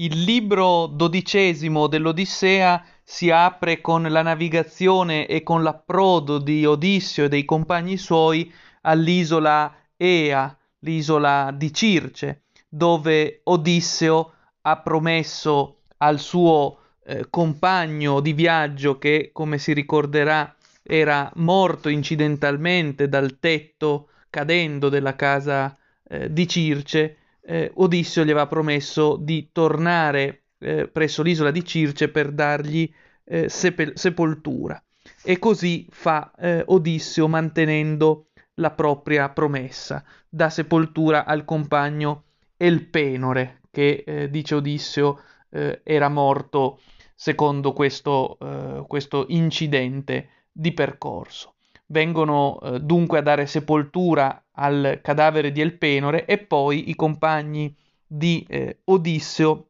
Il libro dodicesimo dell'Odissea si apre con la navigazione e con l'approdo di Odisseo e dei compagni suoi all'isola Ea, l'isola di Circe, dove Odisseo ha promesso al suo eh, compagno di viaggio che, come si ricorderà, era morto incidentalmente dal tetto cadendo della casa eh, di Circe, eh, Odisseo gli aveva promesso di tornare eh, presso l'isola di Circe per dargli eh, sepel- sepoltura. E così fa eh, Odisseo mantenendo la propria promessa, dà sepoltura al compagno Elpenore, che eh, dice Odisseo eh, era morto secondo questo, questo incidente di percorso vengono eh, dunque a dare sepoltura al cadavere di Elpenore e poi i compagni di eh, Odisseo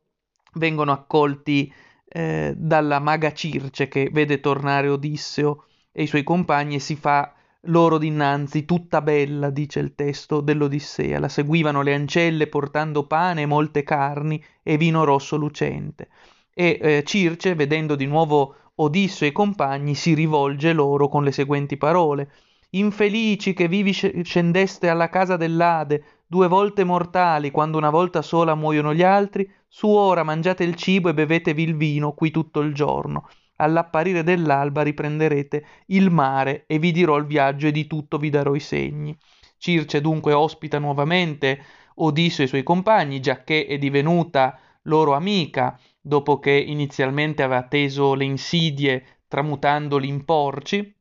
vengono accolti eh, dalla maga Circe che vede tornare Odisseo e i suoi compagni e si fa loro dinanzi tutta bella, dice il testo dell'Odissea. La seguivano le ancelle portando pane e molte carni e vino rosso lucente. E eh, Circe, vedendo di nuovo Odisseo e i compagni si rivolge loro con le seguenti parole. Infelici che vivi scendeste alla casa dell'Ade, due volte mortali, quando una volta sola muoiono gli altri, su ora mangiate il cibo e bevetevi il vino qui tutto il giorno. All'apparire dell'alba riprenderete il mare e vi dirò il viaggio e di tutto vi darò i segni. Circe dunque ospita nuovamente Odisseo e i suoi compagni, giacché è divenuta loro amica, dopo che inizialmente aveva teso le insidie tramutandoli in porci,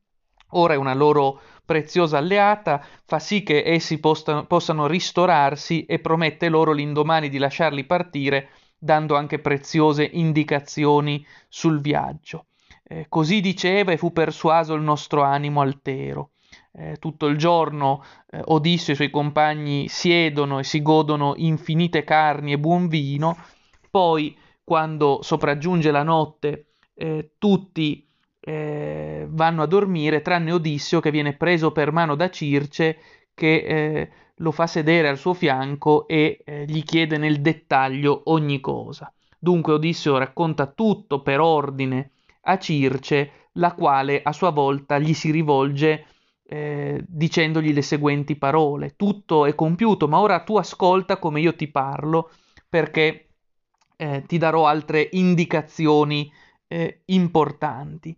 ora è una loro preziosa alleata, fa sì che essi possano, possano ristorarsi e promette loro l'indomani di lasciarli partire, dando anche preziose indicazioni sul viaggio. Eh, così diceva e fu persuaso il nostro animo altero. Eh, tutto il giorno eh, Odisseo e i suoi compagni siedono e si godono infinite carni e buon vino, poi quando sopraggiunge la notte, eh, tutti eh, vanno a dormire, tranne Odisseo che viene preso per mano da Circe, che eh, lo fa sedere al suo fianco e eh, gli chiede nel dettaglio ogni cosa. Dunque Odisseo racconta tutto per ordine a Circe, la quale a sua volta gli si rivolge eh, dicendogli le seguenti parole. Tutto è compiuto, ma ora tu ascolta come io ti parlo, perché eh, ti darò altre indicazioni eh, importanti.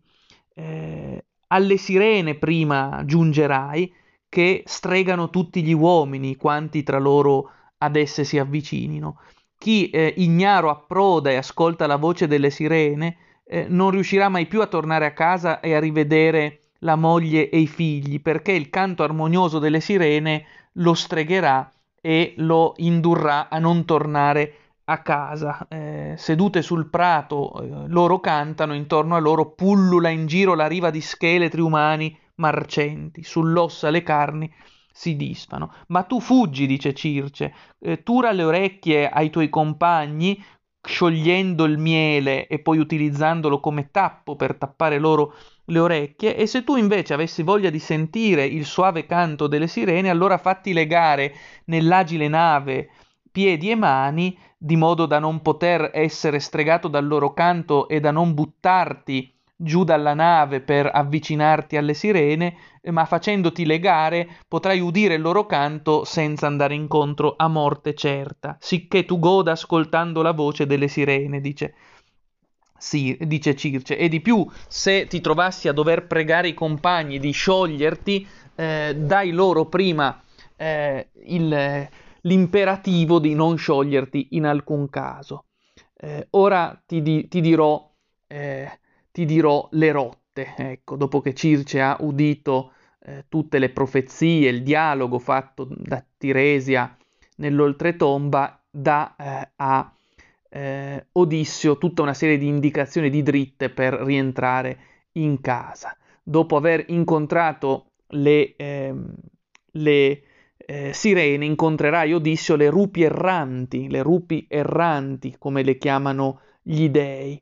Eh, alle sirene prima giungerai che stregano tutti gli uomini quanti tra loro ad esse si avvicinino. Chi eh, ignaro approda e ascolta la voce delle sirene eh, non riuscirà mai più a tornare a casa e a rivedere la moglie e i figli, perché il canto armonioso delle sirene lo stregherà e lo indurrà a non tornare a casa, eh, sedute sul prato, eh, loro cantano, intorno a loro pullula in giro la riva di scheletri umani marcenti, sull'ossa le carni si disfano. Ma tu fuggi, dice Circe, eh, tura le orecchie ai tuoi compagni, sciogliendo il miele e poi utilizzandolo come tappo per tappare loro le orecchie, e se tu invece avessi voglia di sentire il suave canto delle sirene, allora fatti legare nell'agile nave piedi e mani, di modo da non poter essere stregato dal loro canto e da non buttarti giù dalla nave per avvicinarti alle sirene, ma facendoti legare potrai udire il loro canto senza andare incontro a morte certa, sicché tu goda ascoltando la voce delle sirene, dice. Sì, dice Circe, e di più, se ti trovassi a dover pregare i compagni di scioglierti, eh, dai loro prima eh, il, l'imperativo di non scioglierti in alcun caso. Eh, ora ti, di, ti, dirò, eh, ti, dirò, le rotte, ecco, dopo che Circe ha udito eh, tutte le profezie, il dialogo fatto da Tiresia nell'oltretomba, dà eh, a eh, Odisseo tutta una serie di indicazioni di dritte per rientrare in casa. Dopo aver incontrato le, ehm, le eh, Sirene incontrerai Odisseo le rupi erranti, le rupi erranti come le chiamano gli dei.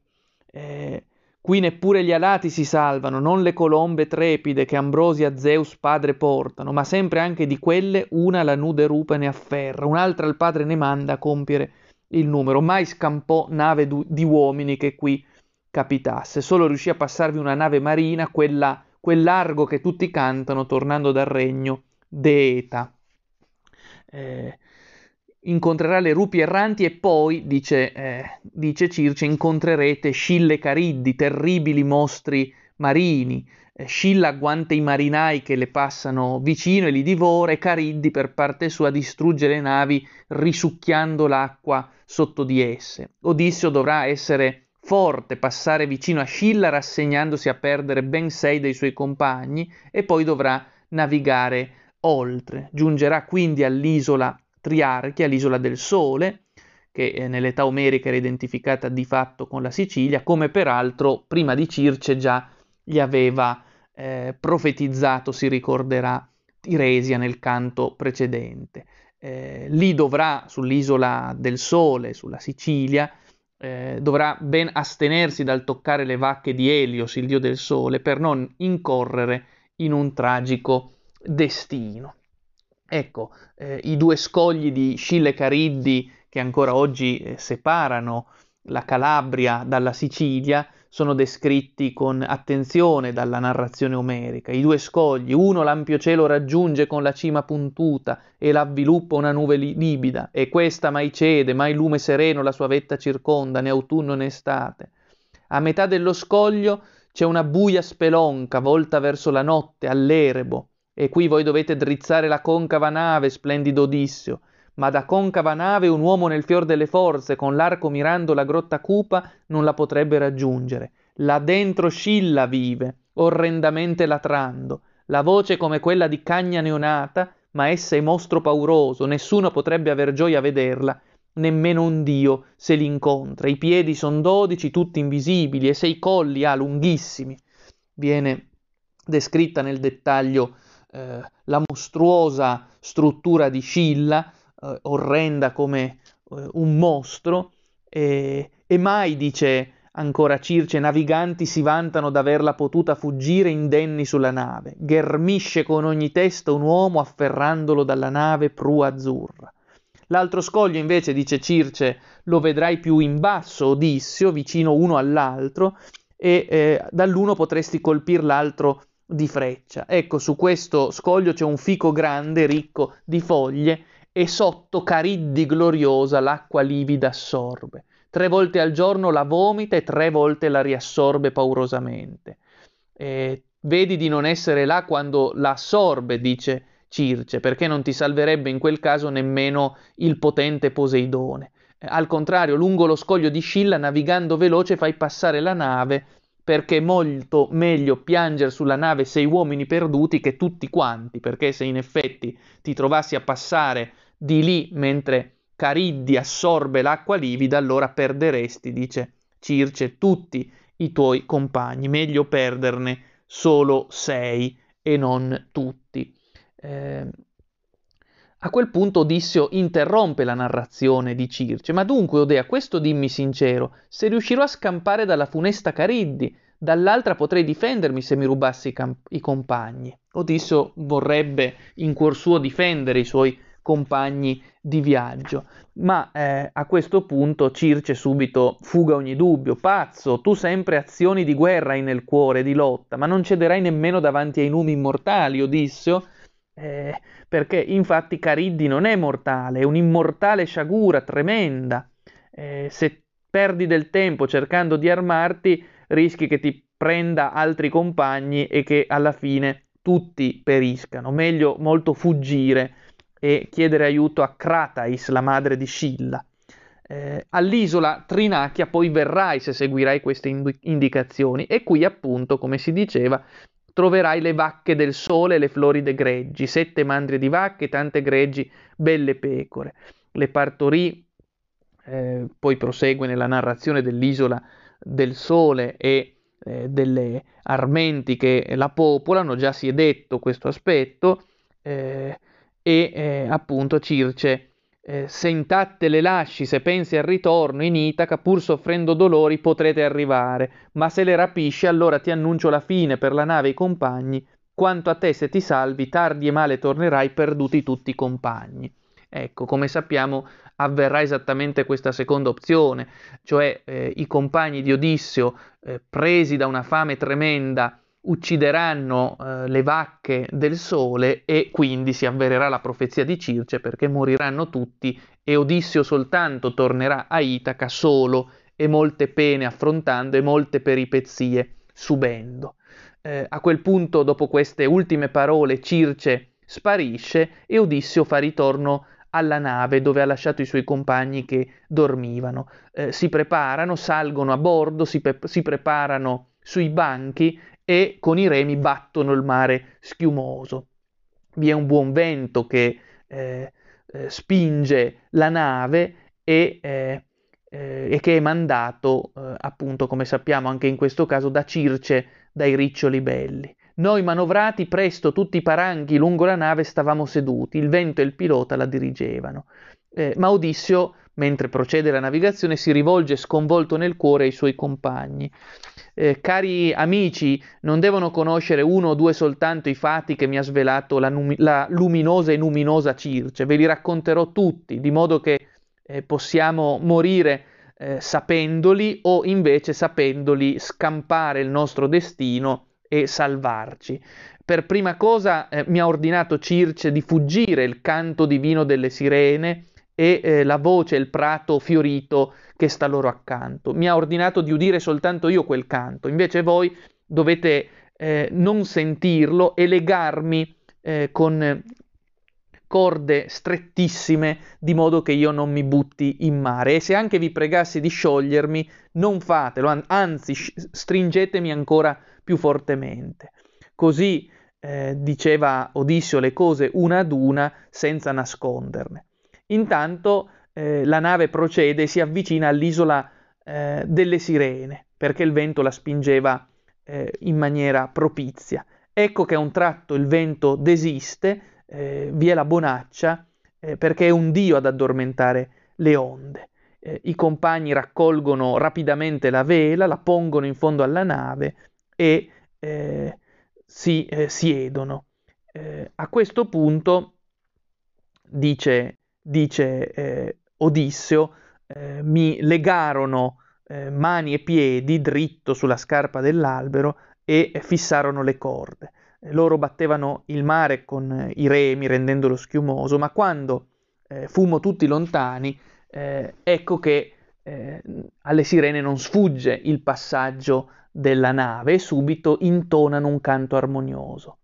Eh, qui neppure gli alati si salvano, non le colombe trepide che Ambrosia Zeus padre portano, ma sempre anche di quelle una la nude rupe ne afferra, un'altra il padre ne manda a compiere il numero, mai scampò nave du- di uomini che qui capitasse, solo riuscì a passarvi una nave marina, quella, quel largo che tutti cantano tornando dal regno d'Eta. Eh, incontrerà le rupi erranti e poi, dice, eh, dice Circe, incontrerete Scille Cariddi, terribili mostri marini. Eh, Scilla agguanta i marinai che le passano vicino e li divora e Cariddi per parte sua distrugge le navi risucchiando l'acqua sotto di esse. Odisseo dovrà essere forte, passare vicino a Scilla rassegnandosi a perdere ben sei dei suoi compagni e poi dovrà navigare oltre. Giungerà quindi all'isola Triarchia, l'isola del Sole, che eh, nell'età omerica era identificata di fatto con la Sicilia, come peraltro prima di Circe già gli aveva eh, profetizzato, si ricorderà, Tiresia nel canto precedente. Eh, lì dovrà, sull'isola del Sole, sulla Sicilia, eh, dovrà ben astenersi dal toccare le vacche di Elios, il dio del Sole, per non incorrere in un tragico destino. Ecco, eh, i due scogli di Scille Cariddi che ancora oggi eh, separano la Calabria dalla Sicilia sono descritti con attenzione dalla narrazione omerica. I due scogli, uno l'ampio cielo raggiunge con la cima puntuta e l'avviluppa una nube libida, e questa mai cede, mai lume sereno la sua vetta circonda, né autunno né estate. A metà dello scoglio c'è una buia spelonca volta verso la notte, all'erebo, e qui voi dovete drizzare la concava nave, splendido Odisseo. Ma da concava nave un uomo nel fior delle forze, con l'arco mirando la grotta cupa, non la potrebbe raggiungere. Là dentro Scilla vive, orrendamente latrando. La voce come quella di cagna neonata, ma essa è mostro pauroso, nessuno potrebbe aver gioia a vederla, nemmeno un dio se l'incontra. I piedi son dodici, tutti invisibili, e sei colli ha lunghissimi. Viene descritta nel dettaglio eh, la mostruosa struttura di Scilla, eh, orrenda come eh, un mostro, e, e mai, dice ancora Circe, naviganti si vantano d'averla potuta fuggire indenni sulla nave. Ghermisce con ogni testa un uomo afferrandolo dalla nave prua azzurra. L'altro scoglio invece, dice Circe, lo vedrai più in basso, Odisseo, vicino uno all'altro, e eh, dall'uno potresti colpir l'altro di freccia. Ecco, su questo scoglio c'è un fico grande, ricco di foglie, e sotto Cariddi gloriosa l'acqua livida assorbe. Tre volte al giorno la vomita e tre volte la riassorbe paurosamente. E vedi di non essere là quando la assorbe, dice Circe, perché non ti salverebbe in quel caso nemmeno il potente Poseidone. Al contrario, lungo lo scoglio di Scilla, navigando veloce, fai passare la nave perché è molto meglio piangere sulla nave sei uomini perduti che tutti quanti, perché se in effetti ti trovassi a passare di lì mentre Cariddi assorbe l'acqua livida, allora perderesti, dice Circe, tutti i tuoi compagni, meglio perderne solo sei e non tutti. Eh, a quel punto Odisseo interrompe la narrazione di Circe. Ma dunque, Odea, questo dimmi sincero, se riuscirò a scampare dalla funesta Cariddi, dall'altra potrei difendermi se mi rubassi i, camp- i compagni. Odisseo vorrebbe in cuor suo difendere i suoi compagni di viaggio. Ma eh, a questo punto Circe subito fuga ogni dubbio. Pazzo, tu sempre azioni di guerra hai nel cuore, di lotta, ma non cederai nemmeno davanti ai numi immortali, Odisseo? Eh, perché infatti Cariddi non è mortale, è un'immortale sciagura tremenda. Eh, se perdi del tempo cercando di armarti, rischi che ti prenda altri compagni e che alla fine tutti periscano. Meglio molto fuggire e chiedere aiuto a Kratais, la madre di Scilla. Eh, all'isola Trinacchia poi verrai se seguirai queste indicazioni e qui appunto, come si diceva, troverai le vacche del sole e le floride greggi, sette mandrie di vacche, tante greggi, belle pecore. Le partorì, eh, poi prosegue nella narrazione dell'isola del sole e eh, delle armenti che la popolano, già si è detto questo aspetto, eh, e eh, appunto Circe eh, se intatte le lasci, se pensi al ritorno in Itaca, pur soffrendo dolori, potrete arrivare, ma se le rapisci, allora ti annuncio la fine per la nave e i compagni, quanto a te se ti salvi, tardi e male tornerai, perduti tutti i compagni. Ecco, come sappiamo avverrà esattamente questa seconda opzione, cioè eh, i compagni di Odisseo, eh, presi da una fame tremenda, uccideranno eh, le vacche del sole e quindi si avvererà la profezia di Circe perché moriranno tutti e Odisseo soltanto tornerà a Itaca solo e molte pene affrontando e molte peripezie subendo. Eh, a quel punto, dopo queste ultime parole, Circe sparisce e Odisseo fa ritorno alla nave dove ha lasciato i suoi compagni che dormivano. Eh, si preparano, salgono a bordo, si, pe- si preparano sui banchi e con i remi battono il mare schiumoso. Vi è un buon vento che eh, eh, spinge la nave e, eh, eh che è mandato, eh, appunto, come sappiamo anche in questo caso, da Circe, dai riccioli belli. Noi manovrati presto tutti i paranghi lungo la nave stavamo seduti, il vento e il pilota la dirigevano. Eh, ma Odissio, mentre procede la navigazione, si rivolge sconvolto nel cuore ai suoi compagni eh, cari amici, non devono conoscere uno o due soltanto i fatti che mi ha svelato la, numi- la luminosa e luminosa Circe, ve li racconterò tutti, di modo che eh, possiamo morire eh, sapendoli o invece sapendoli scampare il nostro destino e salvarci. Per prima cosa eh, mi ha ordinato Circe di fuggire il canto divino delle sirene e eh, la voce, il prato fiorito che sta loro accanto. Mi ha ordinato di udire soltanto io quel canto, invece voi dovete eh, non sentirlo e legarmi eh, con corde strettissime di modo che io non mi butti in mare. E se anche vi pregassi di sciogliermi non fatelo anzi stringetemi ancora più fortemente. Così eh, diceva Odissio le cose una ad una senza nasconderne Intanto eh, la nave procede e si avvicina all'isola eh, delle Sirene, perché il vento la spingeva eh, in maniera propizia. Ecco che a un tratto il vento desiste, eh, vi è la bonaccia, eh, perché è un dio ad addormentare le onde. Eh, I compagni raccolgono rapidamente la vela, la pongono in fondo alla nave e si siedono. a questo punto dice dice eh, Odisseo, eh, mi legarono eh, mani e piedi dritto sulla scarpa dell'albero e fissarono le corde. Loro battevano il mare con i remi rendendolo schiumoso, ma quando eh, fummo tutti lontani, eh, ecco che eh, alle sirene non sfugge il passaggio della nave e subito intonano un canto armonioso.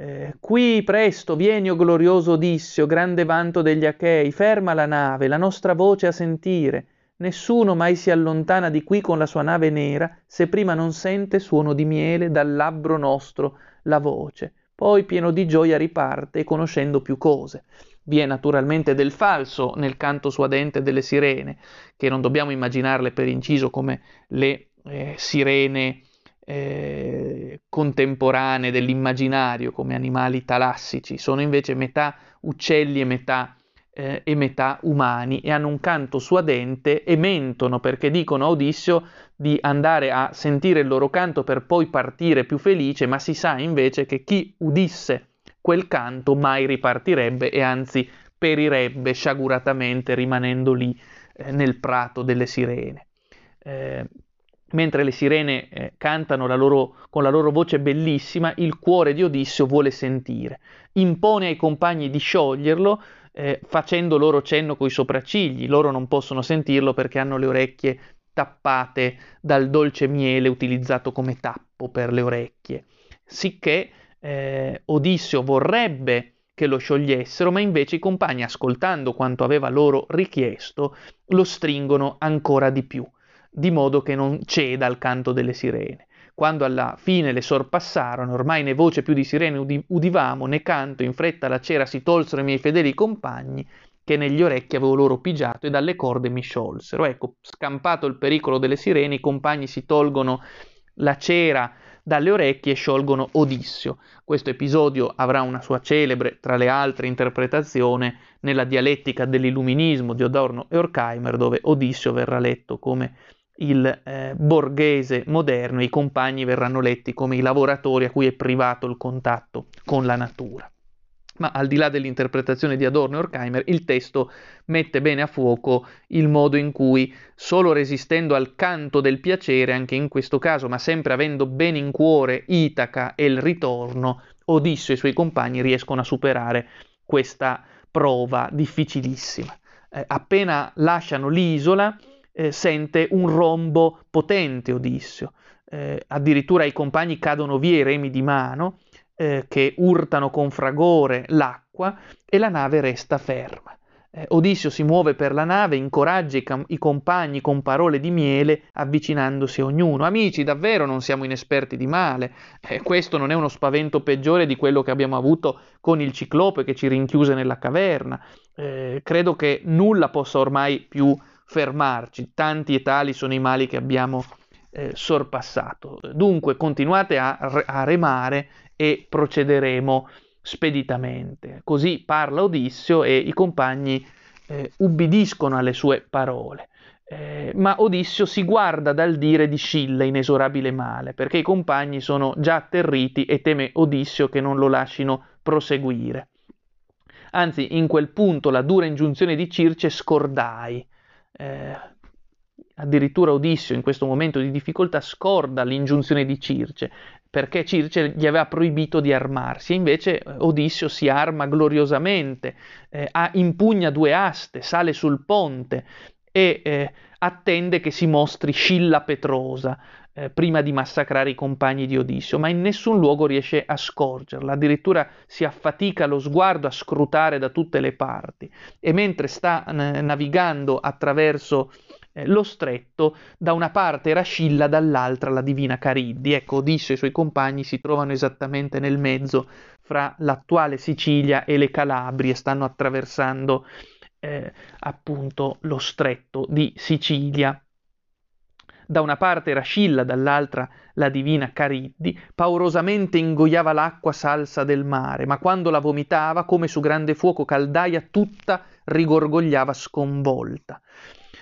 Eh, qui presto vieni, o glorioso Odisseo, grande vanto degli Achei, ferma la nave, la nostra voce a sentire. Nessuno mai si allontana di qui con la sua nave nera, se prima non sente suono di miele dal labbro nostro la voce. Poi pieno di gioia riparte, conoscendo più cose. Vi è naturalmente del falso nel canto suadente delle sirene, che non dobbiamo immaginarle per inciso come le eh, sirene eh, contemporanee dell'immaginario come animali talassici, sono invece metà uccelli e metà, eh, e metà umani e hanno un canto suadente e mentono perché dicono a Odisseo di andare a sentire il loro canto per poi partire più felice, ma si sa invece che chi udisse quel canto mai ripartirebbe e anzi perirebbe sciaguratamente rimanendo lì eh, nel prato delle sirene. Eh, mentre le sirene eh, cantano la loro, con la loro voce bellissima, il cuore di Odisseo vuole sentire. Impone ai compagni di scioglierlo, eh, facendo loro cenno coi sopraccigli. Loro non possono sentirlo perché hanno le orecchie tappate dal dolce miele utilizzato come tappo per le orecchie. Sicché eh, Odisseo vorrebbe che lo sciogliessero, ma invece i compagni, ascoltando quanto aveva loro richiesto, lo stringono ancora di più di modo che non ceda al canto delle sirene. Quando alla fine le sorpassarono, ormai né voce più di sirene udi- udivamo, né canto, in fretta la cera si tolsero i miei fedeli compagni, che negli orecchi avevo loro pigiato e dalle corde mi sciolsero. Ecco, scampato il pericolo delle sirene, i compagni si tolgono la cera dalle orecchie e sciolgono Odissio. Questo episodio avrà una sua celebre, tra le altre, interpretazione nella dialettica dell'illuminismo di Adorno e Horkheimer, dove Odissio verrà letto come il eh, borghese moderno, i compagni verranno letti come i lavoratori a cui è privato il contatto con la natura. ma al di là dell'interpretazione di Adorno e Horkheimer, il testo mette bene a fuoco il modo in cui, solo resistendo al canto del piacere, anche in questo caso, ma sempre avendo bene in cuore Itaca e il ritorno, Odisseo e i suoi compagni riescono a superare questa prova difficilissima. Eh, appena lasciano l'isola, eh, sente un rombo potente Odisseo. Eh, addirittura i compagni cadono via i remi di mano eh, che urtano con fragore l'acqua e la nave resta ferma. Eh, Odisseo si muove per la nave, incoraggia i, cam- i, compagni con parole di miele, avvicinandosi a ognuno. Amici, davvero non siamo inesperti di male. Eh, questo non è uno spavento peggiore di quello che abbiamo avuto con il ciclope che ci rinchiuse nella caverna. Eh, credo che nulla possa ormai più fermarci. Tanti e tali sono i mali che abbiamo eh, sorpassato. Dunque continuate a, a remare e procederemo speditamente. Così parla Odisseo e i compagni eh, ubbidiscono alle sue parole. Eh, ma Odisseo si guarda dal dire di Scilla inesorabile male, perché i compagni sono già atterriti e teme Odisseo che non lo lascino proseguire. Anzi, in quel punto la dura ingiunzione di Circe scordai. Eh, addirittura Odisseo in questo momento di difficoltà scorda l'ingiunzione di Circe, perché Circe gli aveva proibito di armarsi, e invece eh, Odisseo si arma gloriosamente, eh, impugna due aste, sale sul ponte e eh, attende che si mostri Scilla Petrosa eh, prima di massacrare i compagni di Odisseo, ma in nessun luogo riesce a scorgerla, addirittura si affatica lo sguardo a scrutare da tutte le parti e mentre sta n- navigando attraverso eh, lo stretto, da una parte era Scilla, dall'altra la divina Cariddi. Ecco, Odisseo e i suoi compagni si trovano esattamente nel mezzo fra l'attuale Sicilia e le Calabrie, stanno attraversando eh, appunto lo stretto di Sicilia. Da una parte era Scilla, dall'altra la divina Cariddi, paurosamente ingoiava l'acqua salsa del mare, ma quando la vomitava, come su grande fuoco caldaia, tutta rigorgogliava sconvolta.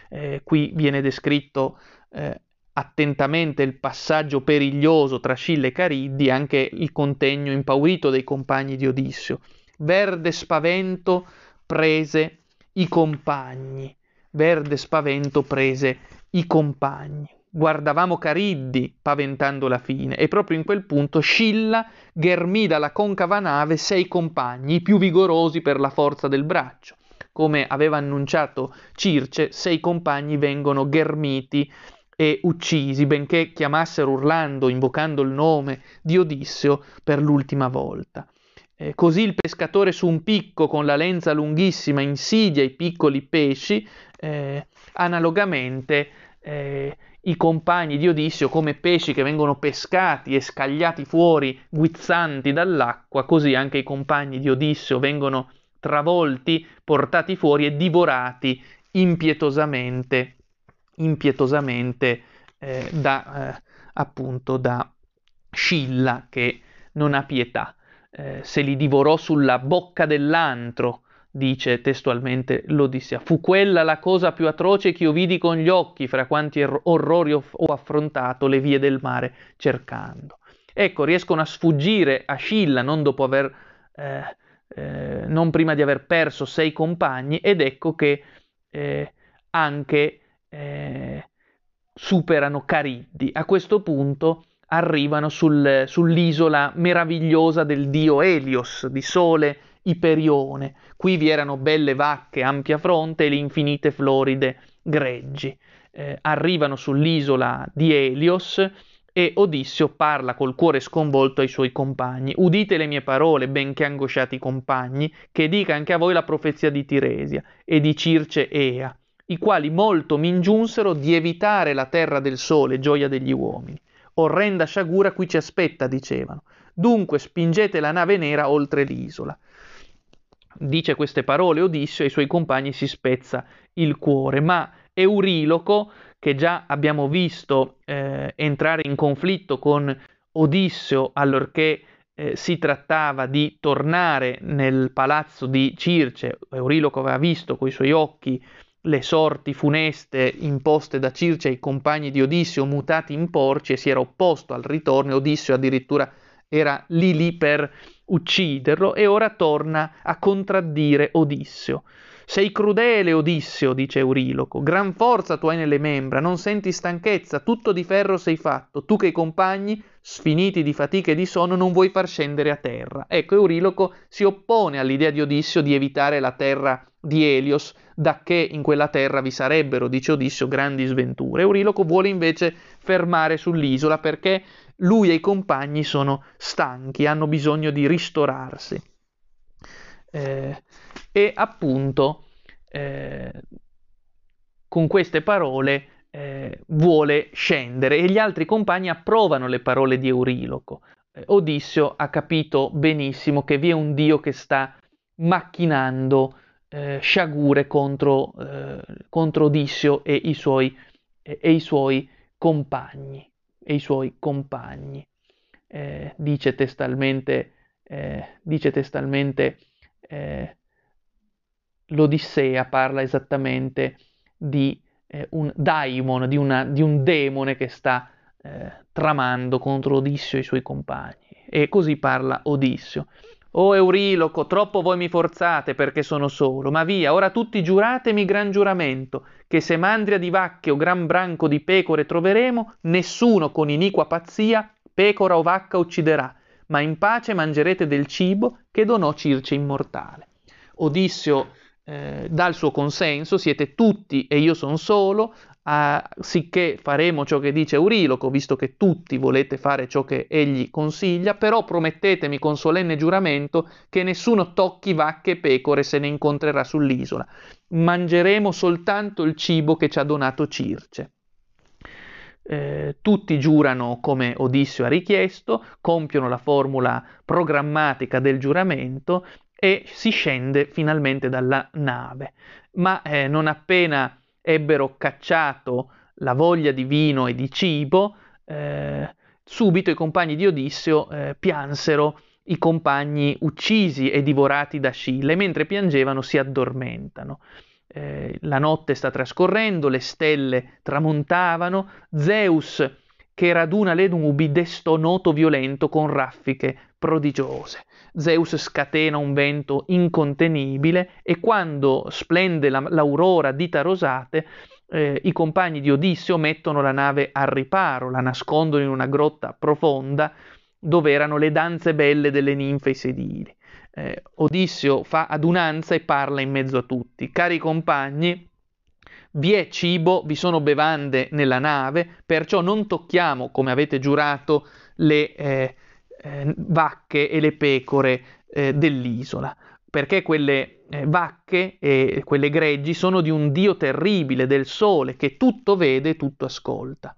Eh, qui viene descritto eh, attentamente il passaggio periglioso tra Scilla e Cariddi, anche il contegno impaurito dei compagni di Odisseo. Verde spavento prese i compagni, verde spavento prese i compagni. Guardavamo Cariddi paventando la fine e proprio in quel punto Scilla ghermì dalla concava nave sei compagni, i più vigorosi per la forza del braccio come aveva annunciato Circe, sei compagni vengono ghermiti e uccisi, benché chiamassero urlando, invocando il nome di Odisseo per l'ultima volta. Eh, così il pescatore su un picco con la lenza lunghissima insidia i piccoli pesci, eh, analogamente eh, i compagni di Odisseo come pesci che vengono pescati e scagliati fuori guizzanti dall'acqua, così anche i compagni di Odisseo vengono travolti, portati fuori e divorati impietosamente, impietosamente eh, da, eh, appunto da Scilla che non ha pietà. Eh, se li divorò sulla bocca dell'antro, dice testualmente l'Odissea. Fu quella la cosa più atroce che io vidi con gli occhi fra quanti er- orrori ho, ho affrontato le vie del mare cercando. Ecco, riescono a sfuggire a Scilla non dopo aver eh, eh, non prima di aver perso sei compagni ed ecco che eh, anche eh, superano Cariddi. A questo punto arrivano sul, sull'isola meravigliosa del dio Helios, di sole Iperione. Qui vi erano belle vacche, ampia fronte e le infinite floride greggi. Eh, arrivano sull'isola di Helios e Odisseo parla col cuore sconvolto ai suoi compagni. Udite le mie parole, benché angosciati compagni, che dica anche a voi la profezia di Tiresia e di Circe Ea, i quali molto mi ingiunsero di evitare la terra del sole, gioia degli uomini. Orrenda sciagura qui ci aspetta, dicevano. Dunque spingete la nave nera oltre l'isola. Dice queste parole Odisseo e i suoi compagni si spezza il cuore, ma Euriloco che già abbiamo visto eh, entrare in conflitto con Odisseo allorché eh, si trattava di tornare nel palazzo di Circe. Euriloco aveva visto coi suoi occhi le sorti funeste imposte da Circe ai compagni di Odisseo mutati in porci e si era opposto al ritorno. Odisseo addirittura era lì lì per ucciderlo e ora torna a contraddire Odisseo. Sei crudele, Odisseo, dice Euriloco, gran forza tu hai nelle membra, non senti stanchezza, tutto di ferro sei fatto, tu che i compagni, sfiniti di fatica e di sonno, non vuoi far scendere a terra. Ecco, Euriloco si oppone all'idea di Odisseo di evitare la terra di Elios, da che in quella terra vi sarebbero, dice Odisseo, grandi sventure. Euriloco vuole invece fermare sull'isola perché lui e i compagni sono stanchi, hanno bisogno di ristorarsi. Eh, e appunto eh, con queste parole eh, vuole scendere e gli altri compagni approvano le parole di Euriloco. Eh, Odisseo ha capito benissimo che vi è un dio che sta macchinando eh, sciagure contro, eh, contro, Odisseo e i suoi, e i suoi compagni. E i suoi compagni. Eh, dice testalmente, dice testalmente l'Odissea parla esattamente di eh, un daimon, di, una, di, un demone che sta eh, tramando contro Odisseo e i suoi compagni. E così parla Odisseo. O Euriloco, troppo voi mi forzate perché sono solo, ma via, ora tutti giuratemi gran giuramento, che se mandria di vacche o gran branco di pecore troveremo, nessuno con iniqua pazzia pecora o vacca ucciderà, ma in pace mangerete del cibo che donò Circe immortale. Odisseo eh, dà il suo consenso, siete tutti e io sono solo, a, sicché faremo ciò che dice Euriloco, visto che tutti volete fare ciò che egli consiglia, però promettetemi con solenne giuramento che nessuno tocchi vacche e pecore se ne incontrerà sull'isola. Mangeremo soltanto il cibo che ci ha donato Circe. Eh, tutti giurano come Odisseo ha richiesto, compiono la formula programmatica del giuramento e si scende finalmente dalla nave. Ma eh, non appena ebbero cacciato la voglia di vino e di cibo, eh, subito i compagni di Odisseo eh, piansero i compagni uccisi e divorati da Scille, mentre piangevano si addormentano. Eh, la notte sta trascorrendo, le stelle tramontavano, Zeus che raduna le nubi destò noto violento con raffiche prodigiose. Zeus scatena un vento incontenibile e quando splende la, l'aurora dita rosate, eh, i compagni di Odisseo mettono la nave al riparo, la nascondono in una grotta profonda dove erano le danze belle delle ninfe sedili. Eh, Odisseo fa adunanza e parla in mezzo a tutti. Cari compagni, vi è cibo, vi sono bevande nella nave, perciò non tocchiamo, come avete giurato, le, eh, eh, vacche e le pecore eh, dell'isola, perché quelle eh, vacche e quelle greggi sono di un dio terribile del sole che tutto vede e tutto ascolta.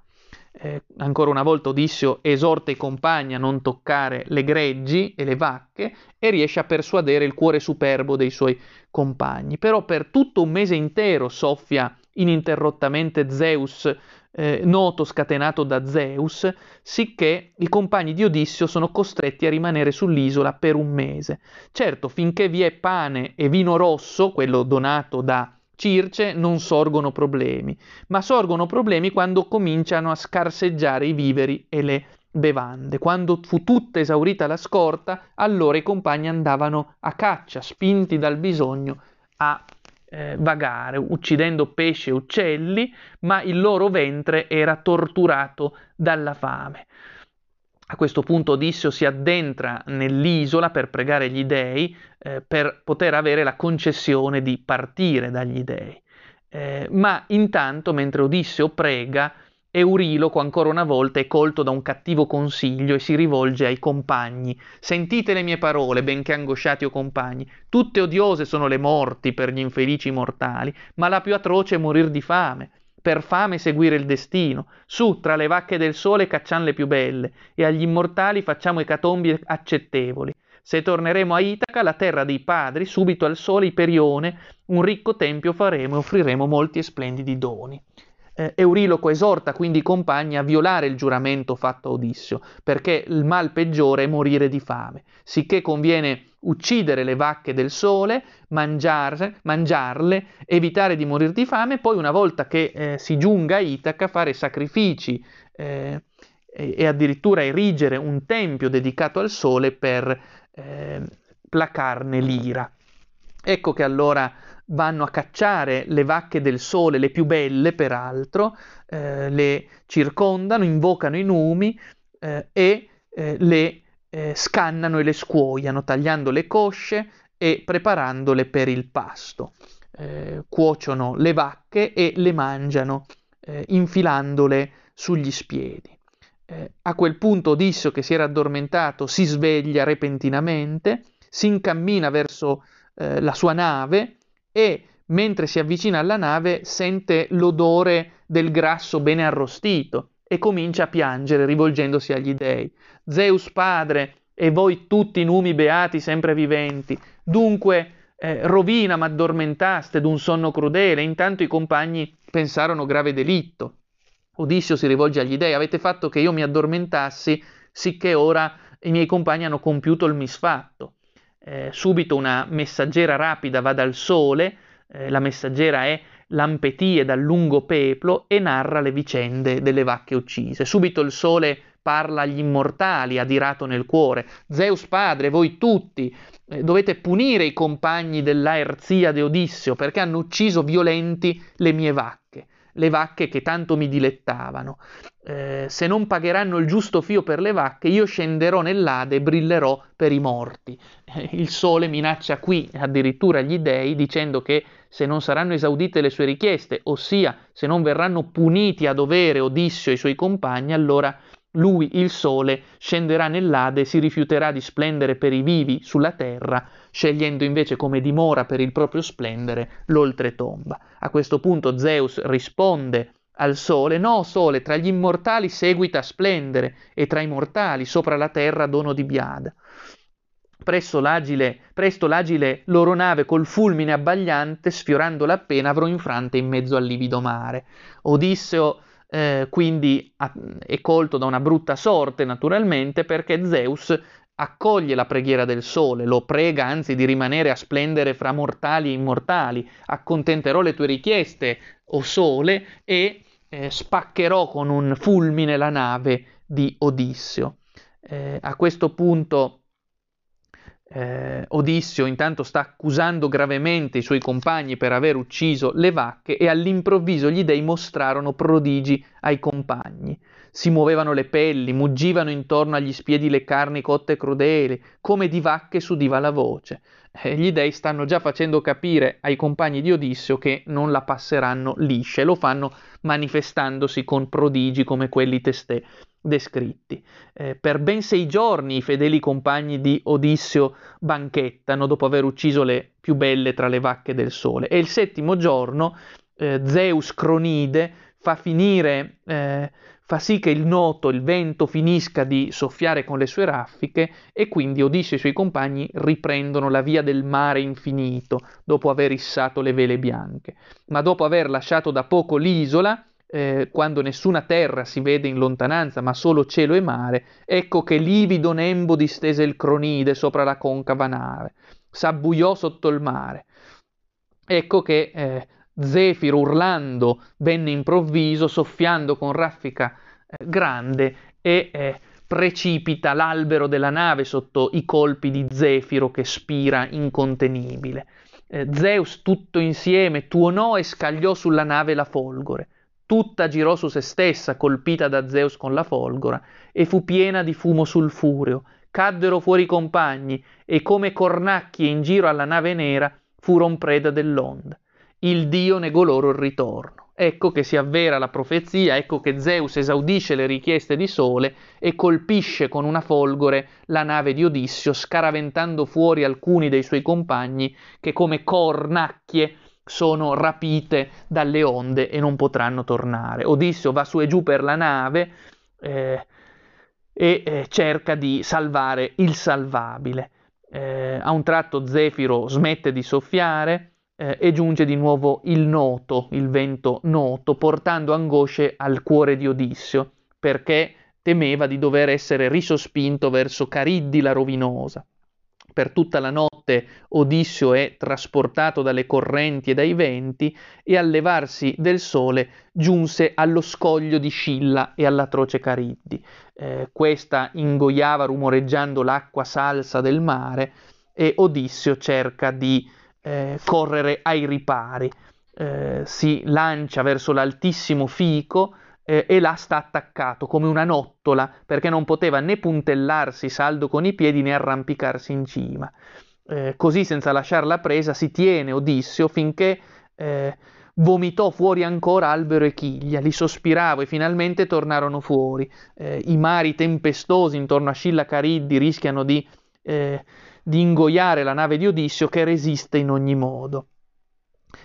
Eh, ancora una volta Odisseo esorta i compagni a non toccare le greggi e le vacche e riesce a persuadere il cuore superbo dei suoi compagni. Però per tutto un mese intero soffia ininterrottamente Zeus eh, noto scatenato da Zeus, sicché i compagni di Odisseo sono costretti a rimanere sull'isola per un mese. Certo, finché vi è pane e vino rosso, quello donato da Circe, non sorgono problemi, ma sorgono problemi quando cominciano a scarseggiare i viveri e le bevande. Quando fu tutta esaurita la scorta, allora i compagni andavano a caccia, spinti dal bisogno a eh, vagare, uccidendo pesci e uccelli, ma il loro ventre era torturato dalla fame. A questo punto Odisseo si addentra nell'isola per pregare gli dei, eh, per poter avere la concessione di partire dagli dei. Eh, ma intanto, mentre Odisseo prega, Euriloco ancora una volta è colto da un cattivo consiglio e si rivolge ai compagni. Sentite le mie parole, benché angosciati o compagni. Tutte odiose sono le morti per gli infelici mortali, ma la più atroce è morir di fame. Per fame seguire il destino. Su, tra le vacche del sole cacciamo le più belle, e agli immortali facciamo ecatombi accettevoli. Se torneremo a Itaca, la terra dei padri, subito al sole Iperione, un ricco tempio faremo e offriremo molti e splendidi doni eh, Euriloco esorta quindi i compagni a violare il giuramento fatto a Odisseo, perché il mal peggiore è morire di fame, sicché conviene uccidere le vacche del sole, mangiarle, mangiarle evitare di morire di fame, e poi una volta che eh, si giunga a Itaca fare sacrifici eh, e addirittura erigere un tempio dedicato al sole per eh, placarne l'ira. Ecco che allora vanno a cacciare le vacche del sole, le più belle peraltro, eh, le circondano, invocano i numi eh, e eh, le eh, scannano e le scuoiano, tagliando le cosce e preparandole per il pasto. Eh, cuociono le vacche e le mangiano, eh, infilandole sugli spiedi. a quel punto Odisseo, che si era addormentato, si sveglia repentinamente, si incammina verso la sua nave, e mentre si avvicina alla nave sente l'odore del grasso bene arrostito e comincia a piangere rivolgendosi agli dei. Zeus padre e voi tutti numi beati sempre viventi, dunque eh, rovina m'addormentaste d'un sonno crudele, intanto i compagni pensarono grave delitto. Odisseo si rivolge agli dei, avete fatto che io mi addormentassi, sicché ora i miei compagni hanno compiuto il misfatto eh, subito una messaggera rapida va dal sole, eh, la messaggera è Lampetie dal lungo peplo e narra le vicende delle vacche uccise. Subito il sole parla agli immortali, adirato nel cuore. Zeus padre, voi tutti eh, dovete punire i compagni dell'Aerzia di Odisseo perché hanno ucciso violenti le mie vacche le vacche che tanto mi dilettavano. Eh, se non pagheranno il giusto fio per le vacche, io scenderò nell'Ade e brillerò per i morti. Eh, il sole minaccia qui addirittura gli dei dicendo che se non saranno esaudite le sue richieste, ossia se non verranno puniti a dovere Odisseo e i suoi compagni, allora lui, il sole, scenderà nell'Ade e si rifiuterà di splendere per i vivi sulla terra, scegliendo invece come dimora per il proprio splendere l'oltretomba. A questo punto Zeus risponde al sole, no sole, tra gli immortali seguita a splendere, e tra i mortali sopra la terra dono di biada. L'agile, presto l'agile loro nave col fulmine abbagliante, sfiorandola appena, avrò infrante in mezzo al livido mare. Odisseo eh, quindi è colto da una brutta sorte naturalmente perché Zeus accoglie la preghiera del sole, lo prega anzi di rimanere a splendere fra mortali e immortali, accontenterò le tue richieste, o sole, e eh, spaccherò con un fulmine la nave di Odisseo. Eh, a questo punto eh, Odisseo intanto sta accusando gravemente i suoi compagni per aver ucciso le vacche e all'improvviso gli dei mostrarono prodigi ai compagni. Si muovevano le pelli, muggivano intorno agli spiedi le carni cotte e crudeli, come di vacche s'udiva la voce. E gli dei stanno già facendo capire ai compagni di Odisseo che non la passeranno liscia e lo fanno manifestandosi con prodigi come quelli testè descritti. Eh, per ben sei giorni i fedeli compagni di Odisseo banchettano dopo aver ucciso le più belle tra le vacche del sole e il settimo giorno eh, Zeus Cronide fa finire, eh, fa sì che il noto, il vento finisca di soffiare con le sue raffiche e quindi Odisseo e i suoi compagni riprendono la via del mare infinito dopo aver issato le vele bianche. Ma dopo aver lasciato da poco l'isola, eh, quando nessuna terra si vede in lontananza, ma solo cielo e mare, ecco che livido nembo distese il cronide sopra la concava nave, s'abbuiò sotto il mare. Ecco che eh, Zefiro urlando venne improvviso, soffiando con raffica eh, grande e eh, precipita l'albero della nave sotto i colpi di Zefiro che spira incontenibile. Eh, Zeus tutto insieme tuonò e scagliò sulla nave la folgore tutta girò su se stessa, colpita da Zeus con la folgora, e fu piena di fumo sulfureo. Caddero fuori i compagni, e come cornacchie in giro alla nave nera, furono preda dell'onda. Il dio negò loro il ritorno. Ecco che si avvera la profezia, ecco che Zeus esaudisce le richieste di Sole e colpisce con una folgore la nave di Odissio, scaraventando fuori alcuni dei suoi compagni che come cornacchie sono rapite dalle onde e non potranno tornare. Odisseo va su e giù per la nave eh, e eh, cerca di salvare il salvabile. Eh, a un tratto Zefiro smette di soffiare eh, e giunge di nuovo il noto, il vento noto, portando angosce al cuore di Odisseo, perché temeva di dover essere risospinto verso Cariddi la rovinosa. Per tutta la notte Odissio è trasportato dalle correnti e dai venti e al levarsi del sole giunse allo scoglio di Scilla e all'atroce Cariddi. Eh, questa ingoiava rumoreggiando l'acqua salsa del mare e Odissio cerca di eh, correre ai ripari. Eh, si lancia verso l'altissimo fico eh, e là sta attaccato come una nottola perché non poteva né puntellarsi saldo con i piedi né arrampicarsi in cima. Eh, così senza lasciare la presa si tiene Odisseo finché eh, vomitò fuori ancora albero e chiglia, li sospiravo e finalmente tornarono fuori. Eh, I mari tempestosi intorno a Scilla Cariddi rischiano di, eh, di ingoiare la nave di Odisseo che resiste in ogni modo.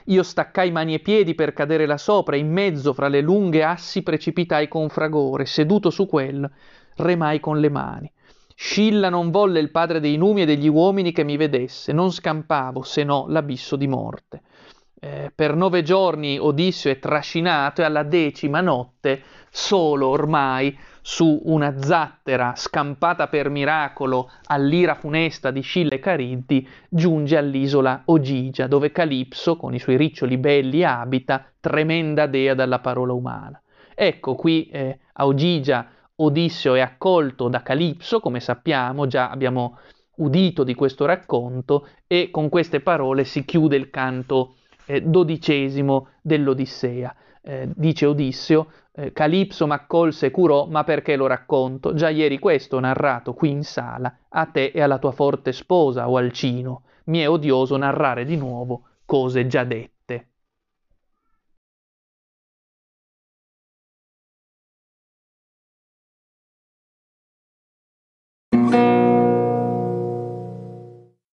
Io staccai mani e piedi per cadere là sopra, in mezzo fra le lunghe assi precipitai con fragore, seduto su quello, remai con le mani. Scilla non volle il padre dei numi e degli uomini che mi vedesse, non scampavo se no l'abisso di morte. Eh, per nove giorni Odisseo è trascinato e alla decima notte, solo ormai, su una zattera scampata per miracolo all'ira funesta di Scilla e Cariddi, giunge all'isola Ogigia, dove Calipso, con i suoi riccioli belli, abita, tremenda dea dalla parola umana. Ecco qui eh, a Ogigia Odisseo è accolto da Calipso, come sappiamo, già abbiamo udito di questo racconto, e con queste parole si chiude il canto eh, dodicesimo dell'Odissea. Eh, dice Odisseo, eh, Calipso m'accolse e curò, ma perché lo racconto? Già ieri questo ho narrato qui in sala, a te e alla tua forte sposa o Alcino. Mi è odioso narrare di nuovo cose già dette.